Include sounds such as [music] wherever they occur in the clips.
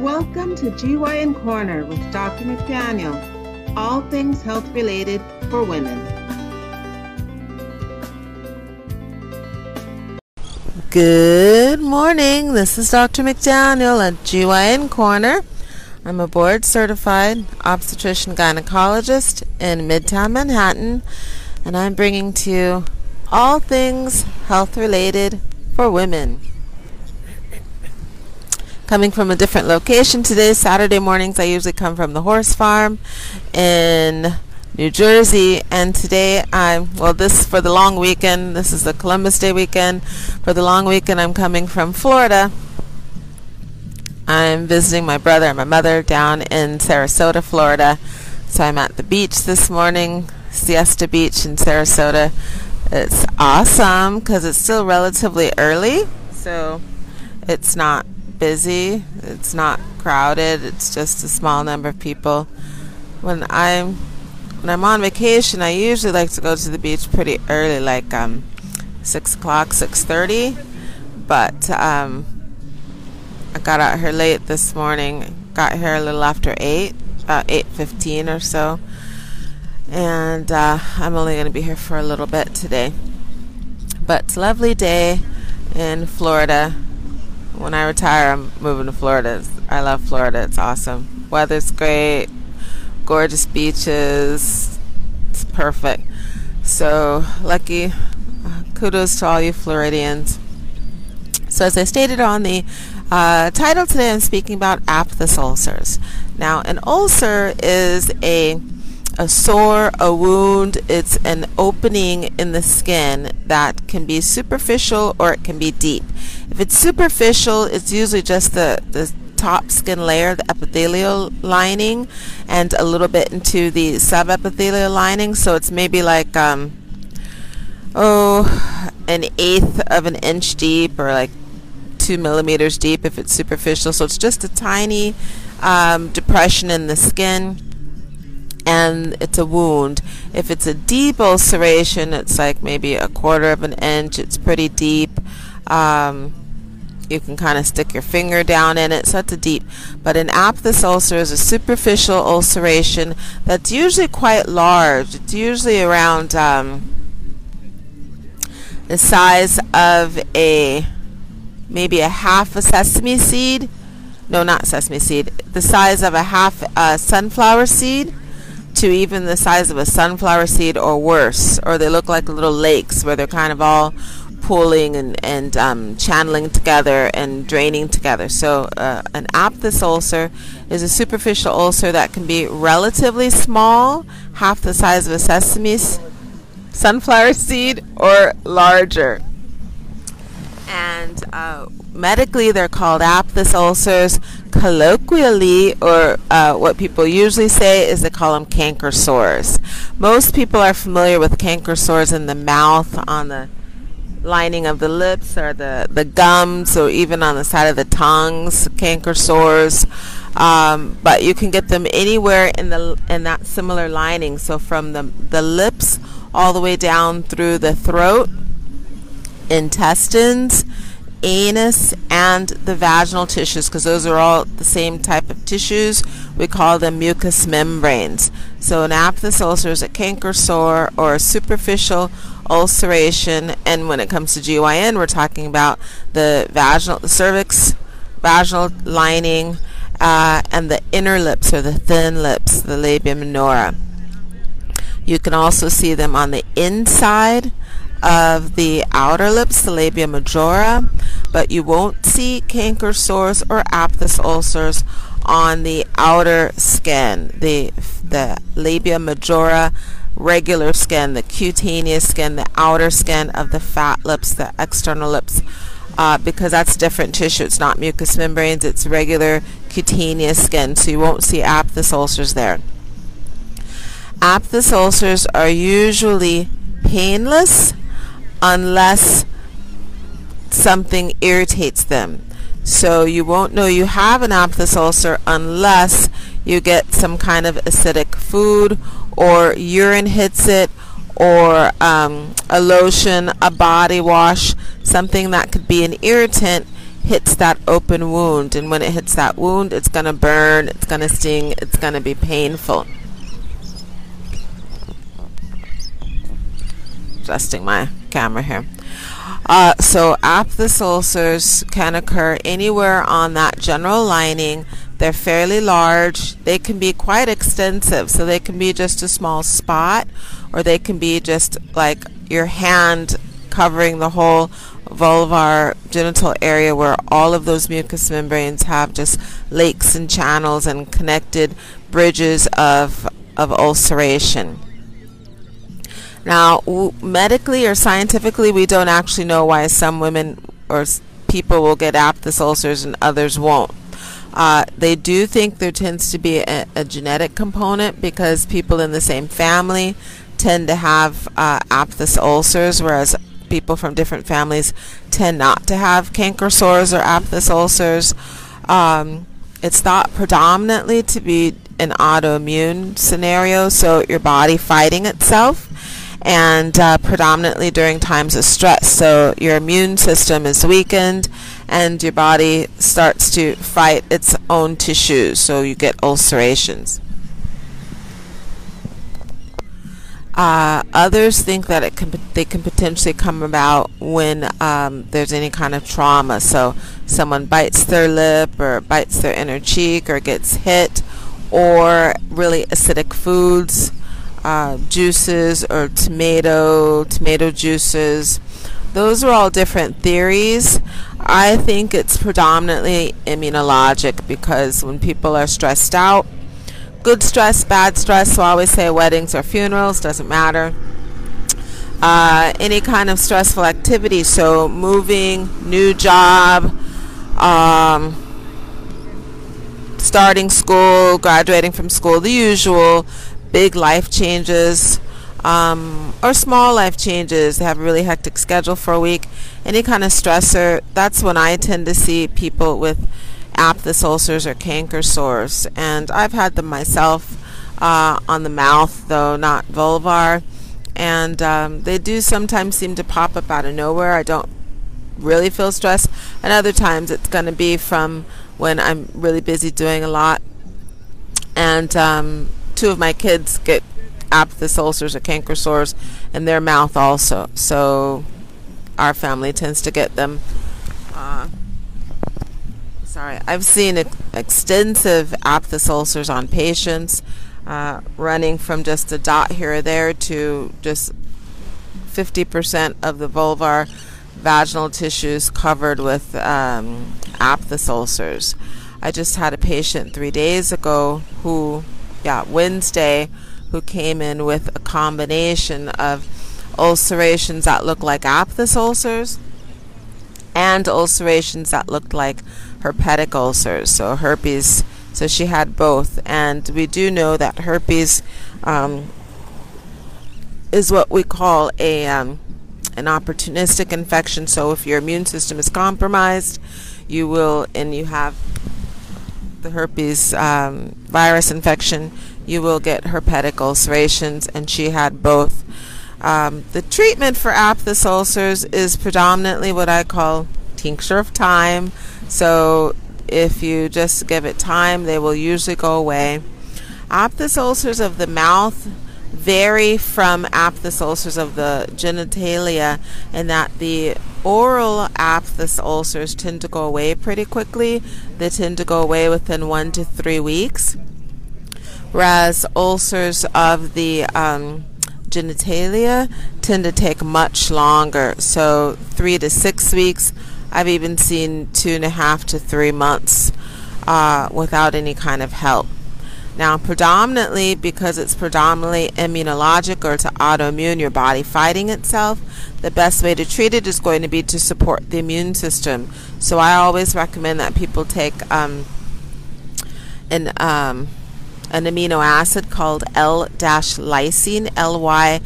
Welcome to GYN Corner with Dr. McDaniel. All things health related for women. Good morning. This is Dr. McDaniel at GYN Corner. I'm a board certified obstetrician gynecologist in Midtown Manhattan, and I'm bringing to you all things health related for women. Coming from a different location today, Saturday mornings, I usually come from the horse farm in New Jersey, and today I'm well. This for the long weekend. This is the Columbus Day weekend. For the long weekend, I'm coming from Florida. I'm visiting my brother and my mother down in Sarasota, Florida. So I'm at the beach this morning, Siesta Beach in Sarasota. It's awesome because it's still relatively early, so it's not busy. It's not crowded. It's just a small number of people. When I'm when I'm on vacation, I usually like to go to the beach pretty early, like um, six o'clock, six thirty. But um, I got out here late this morning. Got here a little after eight, about eight fifteen or so and uh, I'm only going to be here for a little bit today. But it's a lovely day in Florida. When I retire, I'm moving to Florida. I love Florida. It's awesome. Weather's great, gorgeous beaches. It's perfect. So, lucky. Kudos to all you Floridians. So, as I stated on the uh, title today, I'm speaking about aphthous ulcers. Now, an ulcer is a a sore, a wound, it's an opening in the skin that can be superficial or it can be deep. If it's superficial, it's usually just the, the top skin layer, the epithelial lining, and a little bit into the subepithelial lining. So it's maybe like, um, oh, an eighth of an inch deep or like two millimeters deep if it's superficial. So it's just a tiny um, depression in the skin and it's a wound. If it's a deep ulceration, it's like maybe a quarter of an inch. It's pretty deep. Um, you can kind of stick your finger down in it, so it's a deep. But an aphthous ulcer is a superficial ulceration that's usually quite large. It's usually around um, the size of a maybe a half a sesame seed. No, not sesame seed. The size of a half a sunflower seed to even the size of a sunflower seed or worse, or they look like little lakes where they're kind of all pooling and, and um, channeling together and draining together. So, uh, an aphthous ulcer is a superficial ulcer that can be relatively small, half the size of a sesame sunflower [laughs] seed, or larger. And uh, medically, they're called aphthous ulcers colloquially, or uh, what people usually say, is they call them canker sores. Most people are familiar with canker sores in the mouth, on the lining of the lips, or the, the gums, or even on the side of the tongues, canker sores. Um, but you can get them anywhere in the in that similar lining. So from the the lips all the way down through the throat, intestines anus and the vaginal tissues because those are all the same type of tissues. We call them mucous membranes. So an aphthous ulcer is a canker sore or a superficial ulceration and when it comes to GYN we're talking about the vaginal the cervix vaginal lining uh, and the inner lips or the thin lips the labia minora you can also see them on the inside of the outer lips, the labia majora, but you won't see canker sores or aphthous ulcers on the outer skin, the, the labia majora regular skin, the cutaneous skin, the outer skin of the fat lips, the external lips, uh, because that's different tissue. It's not mucous membranes, it's regular cutaneous skin, so you won't see aphthous ulcers there. Aphthous ulcers are usually painless unless something irritates them. So you won't know you have an aphthous ulcer unless you get some kind of acidic food or urine hits it or um, a lotion, a body wash, something that could be an irritant hits that open wound. And when it hits that wound, it's going to burn, it's going to sting, it's going to be painful. Adjusting my camera here. Uh, so aphthous ulcers can occur anywhere on that general lining. They're fairly large. They can be quite extensive. So they can be just a small spot or they can be just like your hand covering the whole vulvar genital area where all of those mucous membranes have just lakes and channels and connected bridges of, of ulceration. Now, w- medically or scientifically, we don't actually know why some women or s- people will get aphthous ulcers and others won't. Uh, they do think there tends to be a, a, genetic component because people in the same family tend to have uh, aphthous ulcers, whereas people from different families tend not to have canker sores or aphthous ulcers. Um, it's thought predominantly to be an autoimmune scenario, so your body fighting itself, and uh, predominantly during times of stress. So your immune system is weakened, and your body starts to fight its own tissues, so you get ulcerations. Uh, others think that it can they can potentially come about when um, there's any kind of trauma. So someone bites their lip or bites their inner cheek or gets hit, or really acidic foods, uh, juices or tomato tomato juices. Those are all different theories. I think it's predominantly immunologic because when people are stressed out, good stress, bad stress. So I always say weddings or funerals, doesn't matter. Uh, any kind of stressful activity, so moving, new job, um, starting school, graduating from school, the usual big life changes, um, or small life changes, they have a really hectic schedule for a week, any kind of stressor, that's when I tend to see people with aphthous ulcers or canker sores. And I've had them myself uh, on the mouth, though not vulvar. And um, they do sometimes seem to pop up out of nowhere. I don't really feel stressed. And other times it's going to be from when I'm really busy doing a lot. And um, two of my kids get aphthous ulcers or canker sores in their mouth also. So our family tends to get them. Uh, sorry, I've seen ex- extensive aphthous ulcers on patients, uh, running from just a dot here or there to just 50% of the vulvar vaginal tissues covered with um, aphthous ulcers. I just had a patient three days ago who, yeah, Wednesday, who came in with a combination of ulcerations that looked like aphthous ulcers and ulcerations that looked like herpetic ulcers, so herpes. So she had both, and we do know that herpes um, is what we call a um, an opportunistic infection. So if your immune system is compromised, you will, and you have the herpes um, virus infection, you will get herpetic ulcerations, and she had both. Um, the treatment for aphthous ulcers is predominantly what I call tincture of time. So if you just give it time, they will usually go away. Aphthous ulcers of the mouth vary from aphthous ulcers of the genitalia in that the oral aphthous ulcers tend to go away pretty quickly. They tend to go away within one to three weeks. Whereas ulcers of the um, genitalia tend to take much longer, so three to six weeks. I've even seen two and a half to three months uh, without any kind of help. Now, predominantly because it's predominantly immunologic or to autoimmune, your body fighting itself, the best way to treat it is going to be to support the immune system. So I always recommend that people take um, an um, an amino acid called L-lysine, L-Y-S-I-N-E,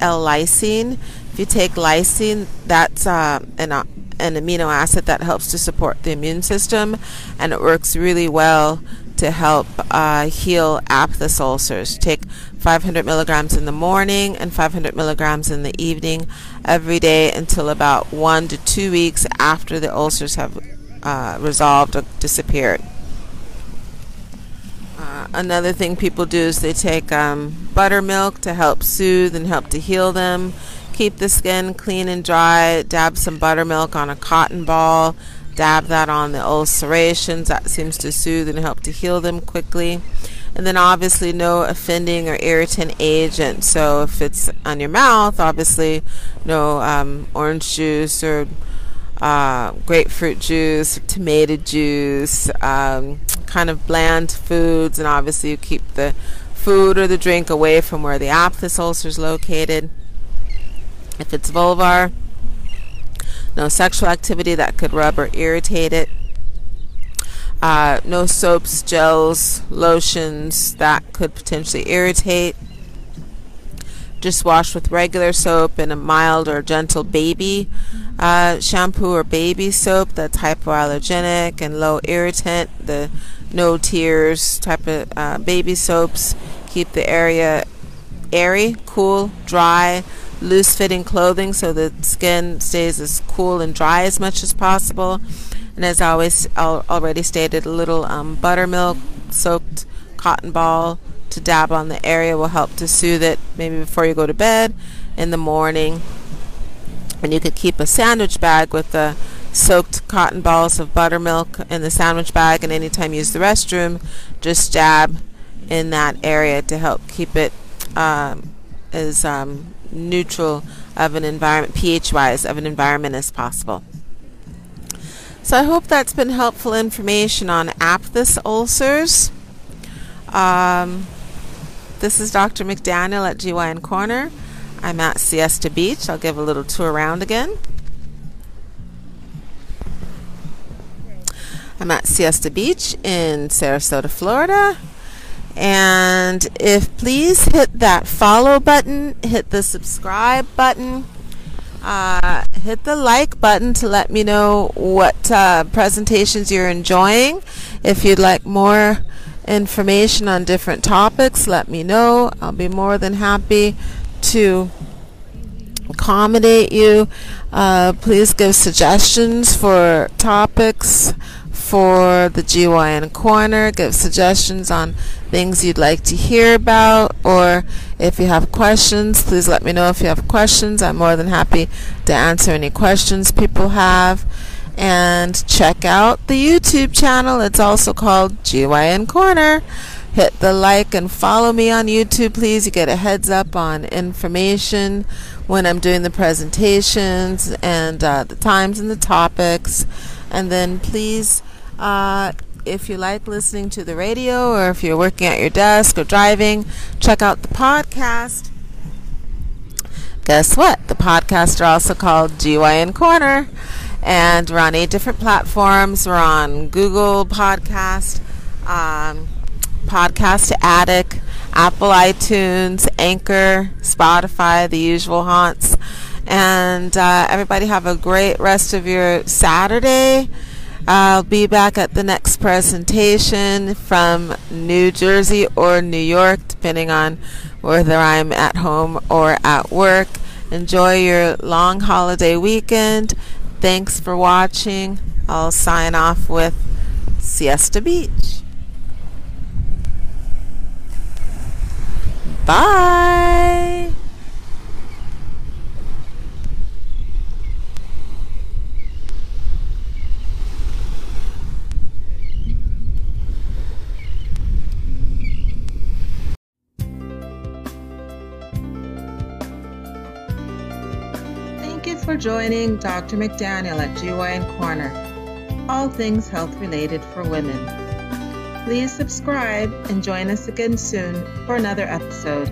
L-lysine. If you take lysine, that's uh, an, uh, an amino acid that helps to support the immune system, and it works really well to help uh, heal aphthous ulcers. Take 500 milligrams in the morning and 500 milligrams in the evening every day until about one to two weeks after the ulcers have uh, resolved or disappeared. Uh, another thing people do is they take um, buttermilk to help soothe and help to heal them. Keep the skin clean and dry. Dab some buttermilk on a cotton ball dab that on the ulcerations. That seems to soothe and help to heal them quickly. And then obviously no offending or irritant agent. So if it's on your mouth, obviously no um, orange juice or uh, grapefruit juice, tomato juice, um, kind of bland foods. And obviously you keep the food or the drink away from where the aphthous ulcer is located. If it's vulvar, no sexual activity that could rub or irritate it. Uh, no soaps, gels, lotions that could potentially irritate. Just wash with regular soap and a mild or gentle baby uh, shampoo or baby soap that's hypoallergenic and low irritant. The no tears type of uh, baby soaps keep the area airy, cool, dry, loose fitting clothing so the skin stays as cool and dry as much as possible. And as always al- already stated, a little um, buttermilk soaked cotton ball to dab on the area will help to soothe it maybe before you go to bed in the morning. And you could keep a sandwich bag with the soaked cotton balls of buttermilk in the sandwich bag, and anytime you use the restroom, just dab in that area to help keep it um, as um, neutral of an environment, pH wise, of an environment as possible. So I hope that's been helpful information on aphthous ulcers. Um, this is Dr. McDaniel at GYN Corner. I'm at Siesta Beach. I'll give a little tour around again. I'm at Siesta Beach in Sarasota, Florida. And if please hit that follow button, hit the subscribe button, uh, hit the like button to let me know what uh, presentations you're enjoying. If you'd like more information on different topics, let me know. I'll be more than happy to accommodate you. Uh, please give suggestions for topics for the GYN Corner. Give suggestions on things you'd like to hear about, or if you have questions, please let me know if you have questions. I'm more than happy to answer any questions people have. And check out the YouTube channel. It's also called GYN Corner. Hit the like and follow me on YouTube, please. You get a heads up on information when I'm doing the presentations and uh, the times and the topics. And then please uh, if you like listening to the radio or if you're working at your desk or driving, check out the podcast. Guess what? The podcasts are also called GYN Corner. And we're on eight different platforms. We're on Google Podcast, um, Podcast Addict, Apple iTunes, Anchor, Spotify, the usual haunts. And uh, everybody have a great rest of your Saturday. I'll be back at the next presentation from New Jersey or New York, depending on whether I'm at home or at work. Enjoy your long holiday weekend. Thanks for watching. I'll sign off with Siesta Beach. Bye. For joining Dr. McDaniel at GYN Corner, all things health related for women. Please subscribe and join us again soon for another episode.